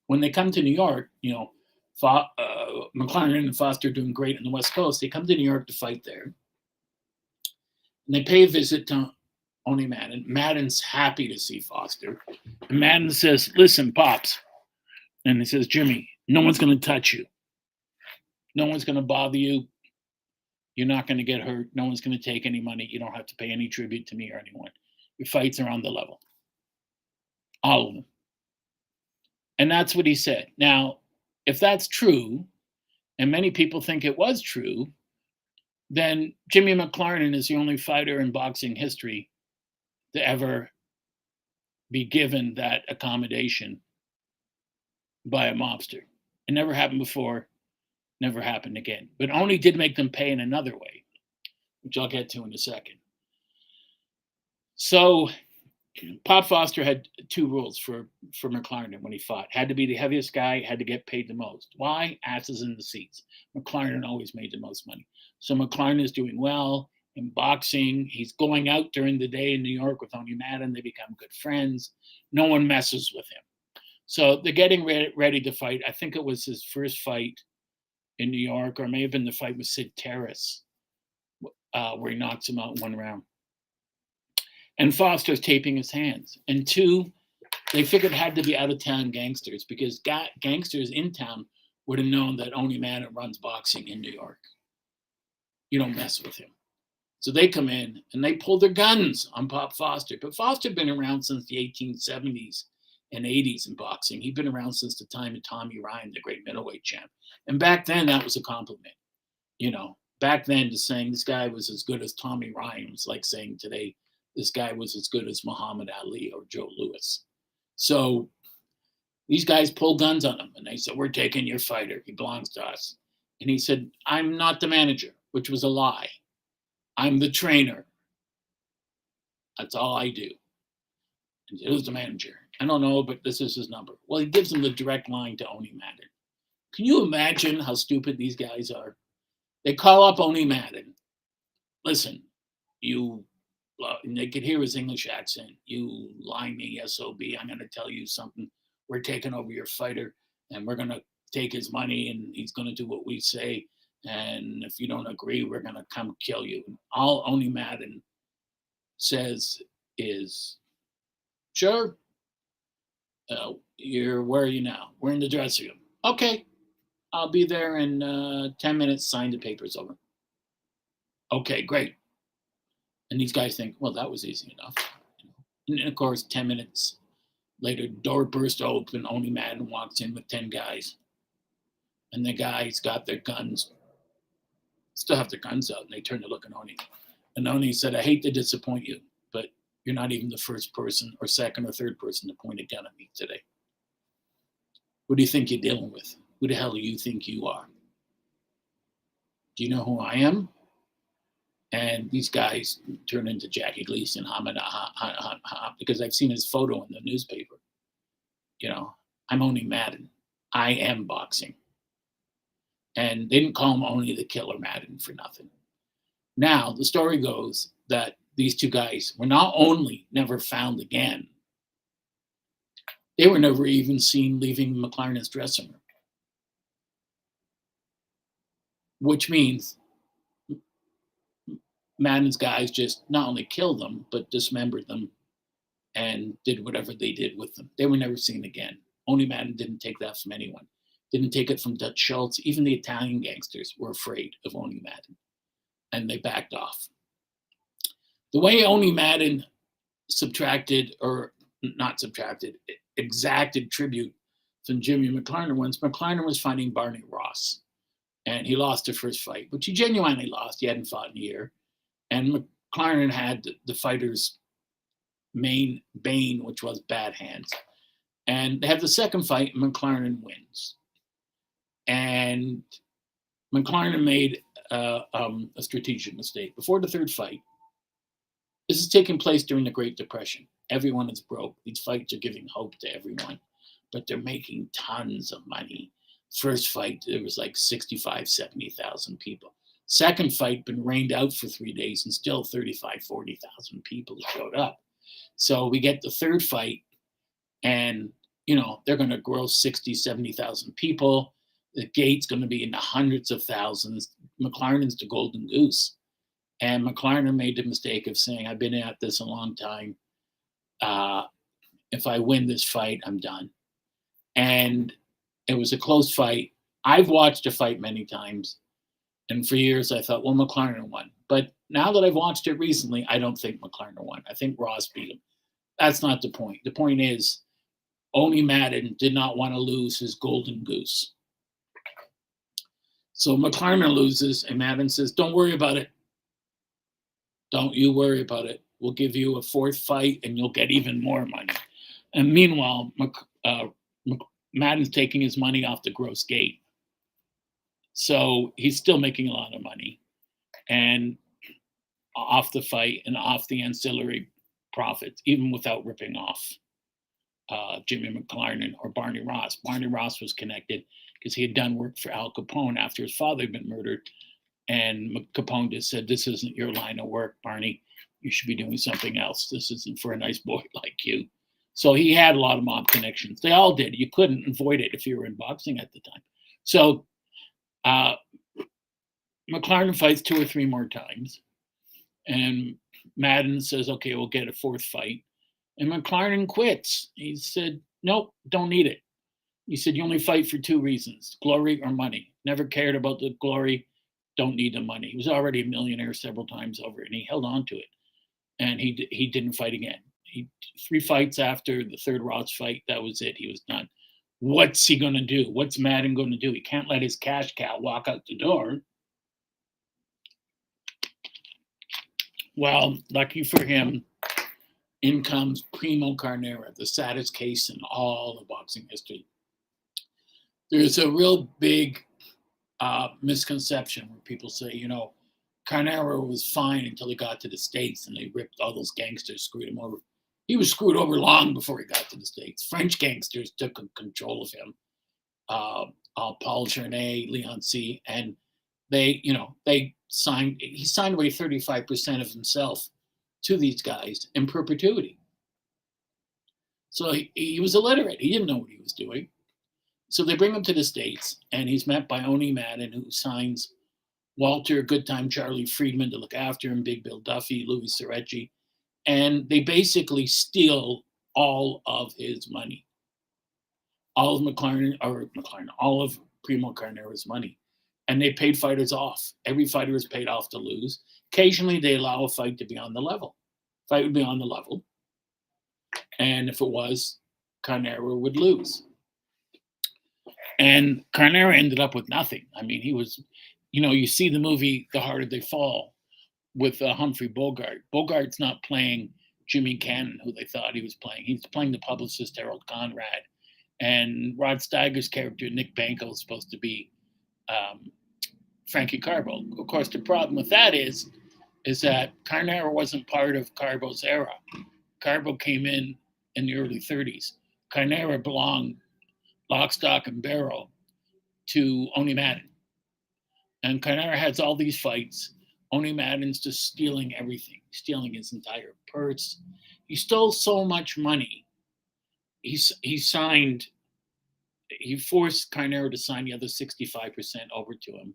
when they come to New York, you know, Fo- uh, McLarnin and Foster doing great on the West Coast. They come to New York to fight there. And they pay a visit to Owney Madden. Madden's happy to see Foster. And Madden says, Listen, Pops. And he says, Jimmy, no one's going to touch you. No one's going to bother you. You're not going to get hurt. No one's going to take any money. You don't have to pay any tribute to me or anyone. Your fights are on the level. All of them. And that's what he said. Now, if that's true, and many people think it was true, then Jimmy McLarnin is the only fighter in boxing history to ever be given that accommodation by a mobster. It never happened before, never happened again. But Owney did make them pay in another way, which I'll get to in a second. So Pop Foster had two rules for for McLarnin when he fought: had to be the heaviest guy, had to get paid the most. Why? Asses in the seats. McLarnin always made the most money. So McLarnin is doing well in boxing. He's going out during the day in New York with Owney Madden. They become good friends. No one messes with him. So they're getting ready, ready to fight. I think it was his first fight in New York, or it may have been the fight with Sid Terris, uh, where he knocks him out in one round and Foster's taping his hands. And two, they figured had to be out of town gangsters because ga- gangsters in town would have known that only man Madden runs boxing in New York. You don't mess with him. So they come in and they pull their guns on Pop Foster. But Foster had been around since the 1870s and 80s in boxing. He'd been around since the time of Tommy Ryan, the great middleweight champ. And back then, that was a compliment. You know, back then, to saying this guy was as good as Tommy Ryan was like saying today, this guy was as good as Muhammad Ali or Joe Louis. So these guys pull guns on him and they said, We're taking your fighter. He belongs to us. And he said, I'm not the manager, which was a lie. I'm the trainer. That's all I do. And who's the manager? I don't know, but this is his number. Well, he gives him the direct line to Owney Madden. Can you imagine how stupid these guys are? They call up Owney Madden. Listen, you uh, and they could hear his English accent. You limey SOB, I'm going to tell you something. We're taking over your fighter and we're going to take his money and he's going to do what we say. And if you don't agree, we're going to come kill you. All Owney Madden says is, sure, uh, you're, where are you now? We're in the dressing room. Okay, I'll be there in uh, 10 minutes, sign the papers over. Okay, great. And these guys think, well, that was easy enough. And of course, 10 minutes later, door burst open. Owney Madden walks in with 10 guys. And the guys got their guns, still have their guns out, and they turn to look at Owney. And Owney said, I hate to disappoint you, but you're not even the first person or second or third person to point a gun at me today. Who do you think you're dealing with? Who the hell do you think you are? Do you know who I am? and these guys turn into Jackie Gleason, Hamid, ha, ha, ha, because I've seen his photo in the newspaper. You know, I'm Owney Madden. I am boxing. And they didn't call him Owney the Killer Madden for nothing. Now, the story goes that these two guys were not only never found again, they were never even seen leaving McLarnin's dressing room. Which means Madden's guys just not only killed them, but dismembered them and did whatever they did with them. They were never seen again. Owney Madden didn't take that from anyone. Didn't take it from Dutch Schultz. Even the Italian gangsters were afraid of Owney Madden and they backed off. The way Owney Madden subtracted, or not subtracted, exacted tribute from Jimmy McLarnin once McLarnin was fighting Barney Ross. And he lost the first fight, which he genuinely lost. He hadn't fought in a year. And McLarnin had the, the fighter's main bane, which was bad hands. And they have the second fight, and McLarnin wins. And McLarnin made uh, um, a strategic mistake. Before the third fight, this is taking place during the Great Depression. Everyone is broke. These fights are giving hope to everyone, but they're making tons of money. First fight, there was like 65, 70,000 people. Second fight, been rained out for three days, and still 35, 40,000 people showed up. So we get the third fight, and you know they're going to gross 60, 70,000 people. The gate's going to be in the hundreds of thousands. McLarnin's the golden goose. And McLarnin made the mistake of saying, I've been at this a long time. Uh, if I win this fight, I'm done. And it was a close fight. I've watched a fight many times. And for years, I thought, well, McLarnin won. But now that I've watched it recently, I don't think McLarnin won. I think Ross beat him. That's not the point. The point is, Owney Madden did not want to lose his golden goose. So McLarnin loses, and Madden says, Don't worry about it. Don't you worry about it. We'll give you a fourth fight and you'll get even more money. And meanwhile, uh, Madden's taking his money off the gross gate. So he's still making a lot of money. And off the fight and off the ancillary profits, even without ripping off uh, Jimmy McLarnin or Barney Ross. Barney Ross was connected because he had done work for Al Capone after his father had been murdered. And Capone just said, This isn't your line of work, Barney. You should be doing something else. This isn't for a nice boy like you. So he had a lot of mob connections. They all did. You couldn't avoid it if you were in boxing at the time. So uh, McLarnin fights two or three more times. And Madden says, okay, we'll get a fourth fight. And McLarnin quits. He said, nope, don't need it. He said, you only fight for two reasons glory or money. Never cared about the glory, don't need the money. He was already a millionaire several times over, and he held on to it. And he he didn't fight again. He three fights after the third Ross fight, that was it. He was done. What's he gonna do? What's Madden gonna do? He can't let his cash cow walk out the door. Well, lucky for him, in comes Primo Carnera, the saddest case in all of boxing history. There's a real big uh, misconception where people say, you know, Carnera was fine until he got to the States and they ripped all those gangsters, screwed him over. He was screwed over long before he got to the States. French gangsters took control of him. Uh, uh, Paul Journée, Leon Sée. And they, you know, they signed, he signed away 35% of himself to these guys in perpetuity. So he, he was illiterate. He didn't know what he was doing. So they bring him to the States, and he's met by Owney Madden, who signs Walter, Good Time Charlie Friedman to look after him, Big Bill Duffy, Louis Soresi, and they basically steal all of his money. All of McLarnin, or McLarnin, all of Primo Carnera's money. And they paid fighters off. Every fighter is paid off to lose. Occasionally, they allow a fight to be on the level. Fight would be on the level. And if it was, Carnera would lose. And Carnera ended up with nothing. I mean, he was, you know, you see the movie The Harder They Fall with uh, Humphrey Bogart. Bogart's not playing Jimmy Cannon, who they thought he was playing. He's playing the publicist Harold Conrad. And Rod Steiger's character, Nick Benko, is supposed to be um, Frankie Carbo. Of course, the problem with that is, is that Carnera wasn't part of Carbo's era. Carbo came in in the early 30s. Carnera belonged lock, stock, and barrel to Owney Madden. And Carnera has all these fights. Owney Madden's just stealing everything, stealing his entire purse. He stole so much money. He's he signed, he forced Carnera to sign the other 65% over to him.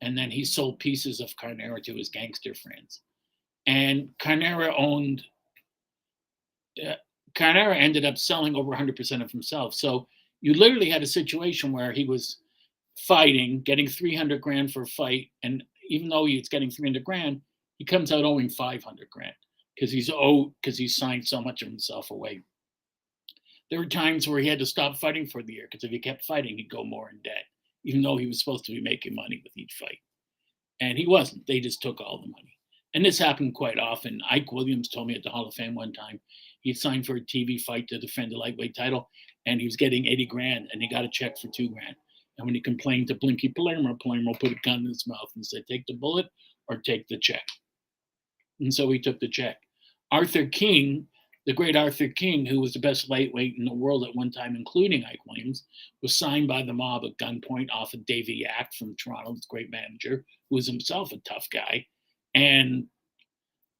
and then he sold pieces of Carnera to his gangster friends. And Carnera owned. Uh, Carnera ended up selling over 100% of himself. So you literally had a situation where he was fighting, getting 300 grand for a fight, and even though he's getting 300 grand, he comes out owing 500 grand because he's owed because he's signed so much of himself away. There were times where he had to stop fighting for the year because if he kept fighting, he'd go more in debt, even though he was supposed to be making money with each fight. And he wasn't. They just took all the money. And this happened quite often. Ike Williams told me at the Hall of Fame one time he signed for a TV fight to defend the lightweight title, and he was getting 80 grand, and he got a check for two grand. And when he complained to Blinky Palermo, Palermo put a gun in his mouth and said, Take the bullet or take the check. And so he took the check. Arthur King, the great Arthur King, who was the best lightweight in the world at one time, including Ike Williams, was signed by the mob at gunpoint off of Davey Yak from Toronto, his great manager, who was himself a tough guy. And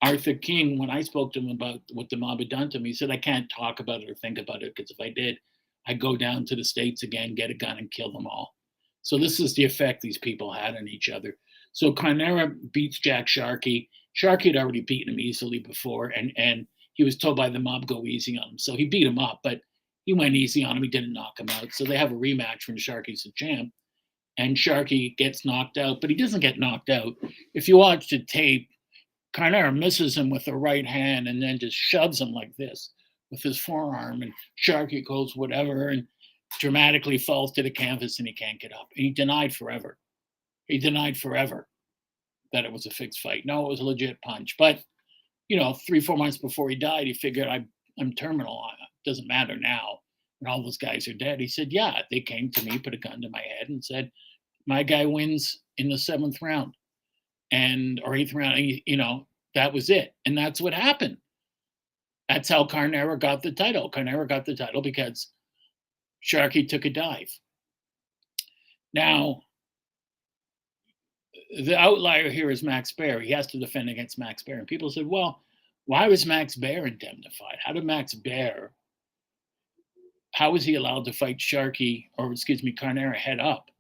Arthur King, when I spoke to him about what the mob had done to me, he said, I can't talk about it or think about it because if I did, I'd go down to the States again, get a gun, and kill them all. So this is the effect these people had on each other. So Carnera beats Jack Sharkey. Sharkey had already beaten him easily before, and and he was told by the mob go easy on him. So he beat him up, but he went easy on him. He didn't knock him out. So they have a rematch when Sharkey's the champ, and Sharkey gets knocked out, but he doesn't get knocked out. If you watch the tape, Carnera misses him with the right hand and then just shoves him like this with his forearm, and Sharkey goes whatever and dramatically falls to the canvas and he can't get up. And he denied forever. He denied forever that it was a fixed fight. No, it was a legit punch. But you know, three four months before he died, he figured I I'm terminal. It doesn't matter now. And all those guys are dead. He said, yeah, they came to me, put a gun to my head, and said, my guy wins in the seventh round, and or eighth round. And, you know, that was it, and that's what happened. That's how Carnera got the title. Carnera got the title because Sharkey took a dive. Now, the outlier here is Max Baer. He has to defend against Max Baer. And people said, well, why was Max Baer indemnified? How did Max Baer, how was he allowed to fight Sharkey, or excuse me, Carnera head up?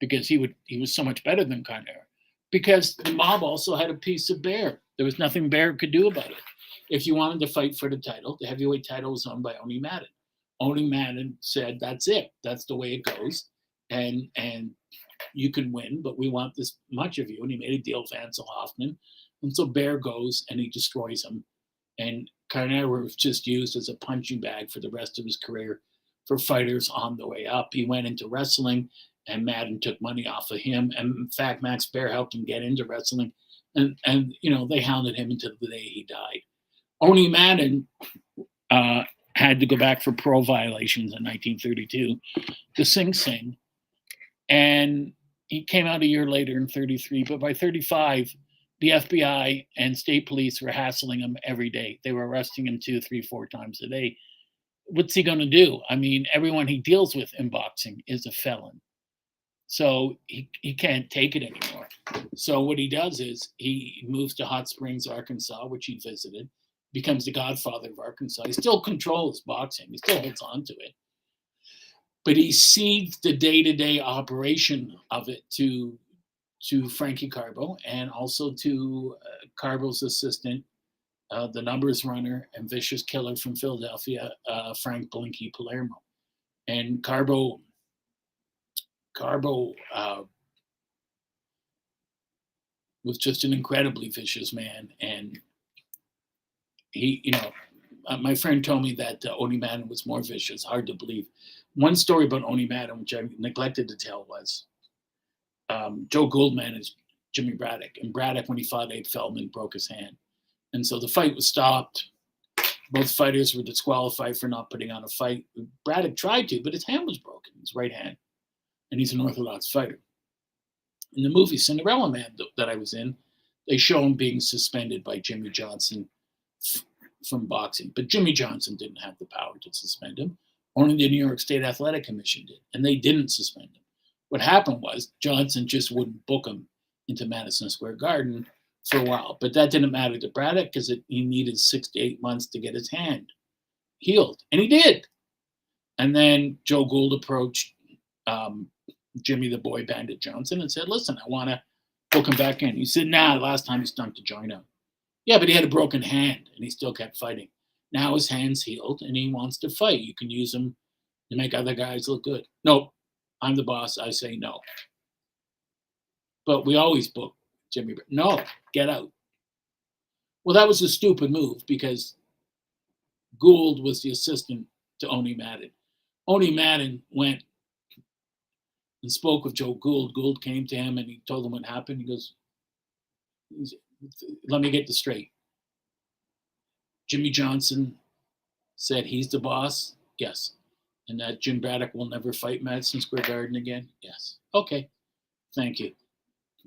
Because he would he was so much better than Carnera. Because the mob also had a piece of Baer. There was nothing Baer could do about it. If you wanted to fight for the title, the heavyweight title was owned by Owney Madden. Owney Madden said, "That's it. That's the way it goes, and and you can win, but we want this much of you." And he made a deal with Ancil Hoffman, and so Baer goes and he destroys him. And Carnera was just used as a punching bag for the rest of his career for fighters on the way up. He went into wrestling, and Madden took money off of him. And in fact, Max Baer helped him get into wrestling, and and you know they hounded him until the day he died. Owney Madden uh, had to go back for parole violations in 1932 to Sing Sing. And he came out a year later in 33, but by 35, the FBI and state police were hassling him every day. They were arresting him two, three, four times a day. What's he going to do? I mean, everyone he deals with in boxing is a felon. So he, he can't take it anymore. So what he does is he moves to Hot Springs, Arkansas, which he visited becomes the godfather of Arkansas. He still controls boxing, he still holds on to it. But he cedes the day to day operation of it to, to Frankie Carbo and also to uh, Carbo's assistant, uh, the numbers runner and vicious killer from Philadelphia, uh, Frank Blinky Palermo. And Carbo, Carbo uh, was just an incredibly vicious man and he, you know, uh, my friend told me that uh, Owney Madden was more vicious. Hard to believe. One story about Owney Madden, which I neglected to tell, was um, Joe Gould is Jimmy Braddock, and Braddock, when he fought Abe Feldman, broke his hand, and so the fight was stopped. Both fighters were disqualified for not putting on a fight. Braddock tried to, but his hand was broken, his right hand, and he's an orthodox fighter. In the movie Cinderella Man that I was in, they show him being suspended by Jimmy Johnson from boxing. But Jimmy Johnson didn't have the power to suspend him. Only the New York State Athletic Commission did, and they didn't suspend him. What happened was Johnson just wouldn't book him into Madison Square Garden for a while. But that didn't matter to Braddock because he needed six to eight months to get his hand healed, and he did. And then Joe Gould approached um, Jimmy the Boy Bandit Johnson and said, "Listen, I want to book him back in." He said, "Nah, last time he stunk to join him." Yeah, but he had a broken hand and he still kept fighting. Now his hand's healed and he wants to fight. You can use him to make other guys look good. Nope, I'm the boss. I say no. But we always book Jimmy. No, get out. Well, that was a stupid move because Gould was the assistant to Owney Madden. Owney Madden went and spoke with Joe Gould. Gould came to him and he told him what happened. He goes, let me get this straight. Jimmy Johnson said he's the boss. Yes. And that Jim Braddock will never fight Madison Square Garden again. Yes. Okay. Thank you.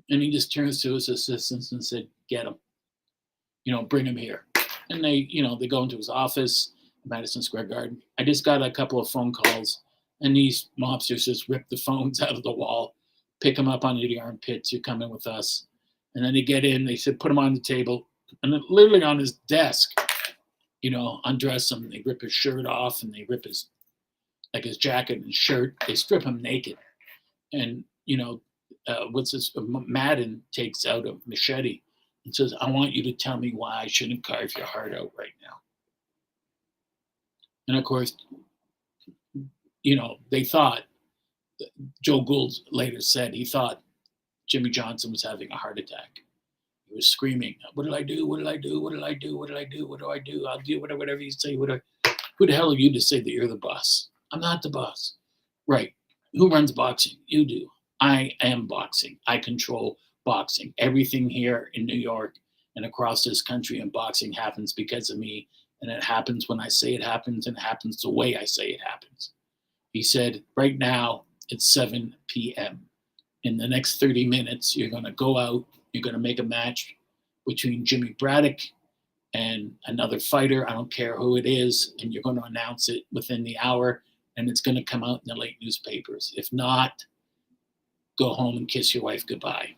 And he just turns to his assistants and said, get him. You know, bring him here. And they, you know, they go into his office, Madison Square Garden. I just got a couple of phone calls, and these mobsters just rip the phones out of the wall, pick them up under the armpits. You come in with us. And then they get in, they said, put him on the table. And then literally on his desk, you know, undress him. They rip his shirt off and they rip his, like his jacket and shirt. They strip him naked. And, you know, uh, what's this? Madden takes out a machete and says, I want you to tell me why I shouldn't carve your heart out right now. And of course, you know, they thought, Joe Gould later said he thought Jimmy Johnson was having a heart attack. He was screaming, What did I do? What did I do? What did I do? What did I do? What do I do? I'll do whatever, whatever you say. Who the hell are you to say that you're the boss? I'm not the boss. Right. Who runs boxing? You do. I am boxing. I control boxing. Everything here in New York and across this country and boxing happens because of me. And it happens when I say it happens and it happens the way I say it happens. He said, Right now, it's 7 p.m. In the next 30 minutes, you're going to go out, you're going to make a match between Jimmy Braddock and another fighter. I don't care who it is. And you're going to announce it within the hour and it's going to come out in the late newspapers. If not, go home and kiss your wife goodbye.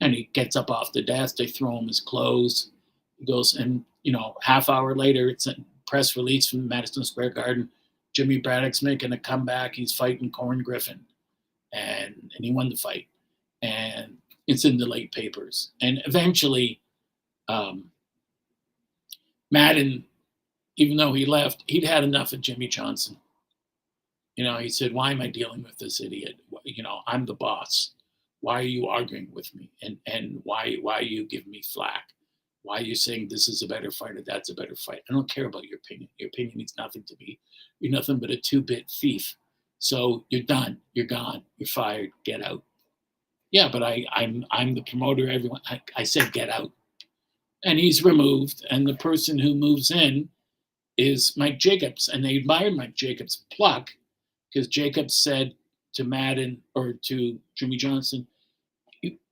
And he gets up off the desk. They throw him his clothes. He goes, and you know, half hour later, it's a press release from Madison Square Garden. Jimmy Braddock's making a comeback. He's fighting Corn Griffin, and and he won the fight. And it's in the late papers. And eventually, um, Madden, even though he left, he'd had enough of Jimmy Johnson. You know, he said, "Why am I dealing with this idiot? You know, I'm the boss. Why are you arguing with me? And and why why are you giving me flack? Why are you saying this is a better fight or that's a better fight? I don't care about your opinion. Your opinion means nothing to me. You're nothing but a two-bit thief. So you're done. You're gone. You're fired. Get out." Yeah, but I I'm I'm the promoter. Everyone, I, I said get out, and he's removed. And the person who moves in is Mike Jacobs, and they admired Mike Jacobs' pluck because Jacobs said to Madden or to Jimmy Johnson,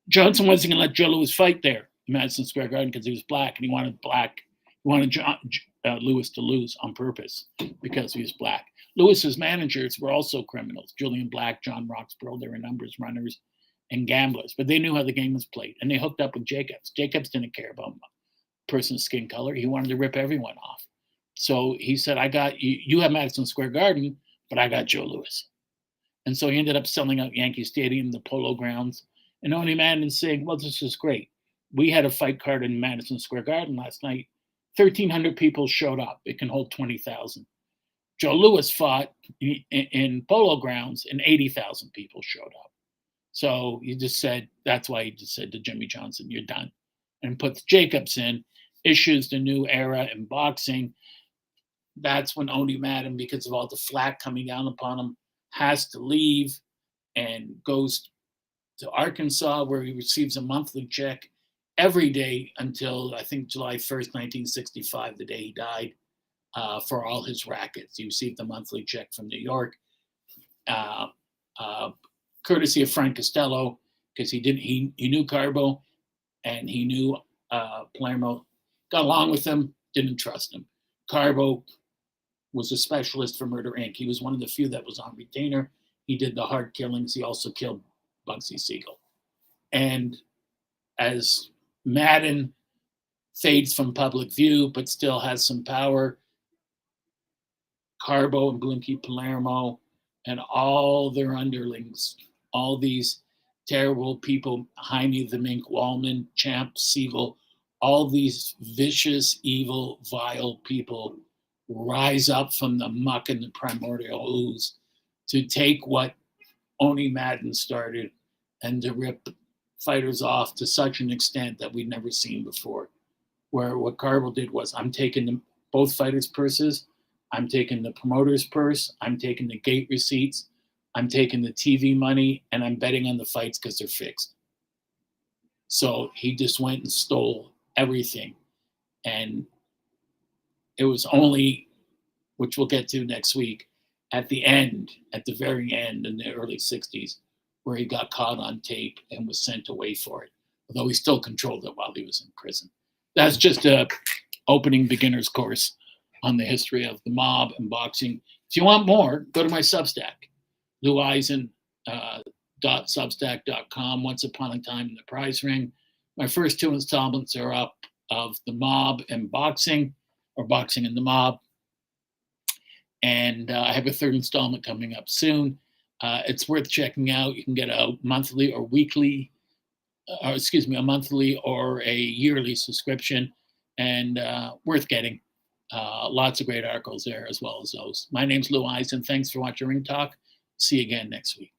Johnson wasn't going to let Joe Louis fight there Madison Square Garden because he was black and he wanted black, he wanted John, uh, Louis to lose on purpose because he was black. Louis's managers were also criminals: Julian Black, John Roxborough. They were numbers runners and gamblers, but they knew how the game was played, and they hooked up with Jacobs. Jacobs didn't care about a person's skin color; he wanted to rip everyone off. So he said, "I got you. You have Madison Square Garden." but I got Joe Louis." And so he ended up selling out Yankee Stadium, the Polo Grounds, and Owney Madden saying, Well, this is great. We had a fight card in Madison Square Garden last night. 1,300 people showed up. It can hold 20,000. Joe Louis fought in, in Polo Grounds, and 80,000 people showed up. So he just said, That's why he just said to Jimmy Johnson, You're done. And puts Jacobs in, issues the new era in boxing that's when Owney Madden, because of all the flack coming down upon him, has to leave and goes to Arkansas, where he receives a monthly check every day until I think July 1st, 1965, the day he died, uh, for all his rackets. He received a monthly check from New York, uh, uh, courtesy of Frank Costello, because he didn't he he knew Carbo, and he knew uh, Palermo, got along with him, didn't trust him. Carbo was a specialist for Murder Inc. He was one of the few that was on retainer. He did the hard killings. He also killed Bugsy Siegel. And as Madden fades from public view, but still has some power, Carbo and Blinky Palermo and all their underlings, all these terrible people, Jaime the Mink, Wallman, Champ, Siegel, all these vicious, evil, vile people rise up from the muck and the primordial ooze to take what Owney Madden started and to rip fighters off to such an extent that we'd never seen before. Where what Carvel did was, I'm taking the, both fighters' purses, I'm taking the promoter's purse, I'm taking the gate receipts, I'm taking the TV money, and I'm betting on the fights because they're fixed. So he just went and stole everything. And it was only, which we'll get to next week, at the end, at the very end in the early 60s, where he got caught on tape and was sent away for it, although he still controlled it while he was in prison. That's just a opening beginner's course on the history of the mob and boxing. If you want more, go to my Substack, loueisen, uh, once upon a time in the prize ring my first two installments are up of the mob and boxing or boxing and the mob and uh, i have a third installment coming up soon uh, it's worth checking out. You can get a monthly or weekly uh, or excuse me a monthly or a yearly subscription and uh, worth getting. Uh, lots of great articles there as well as those. My name's lou eisen. Thanks for watching ring talk. See you again next week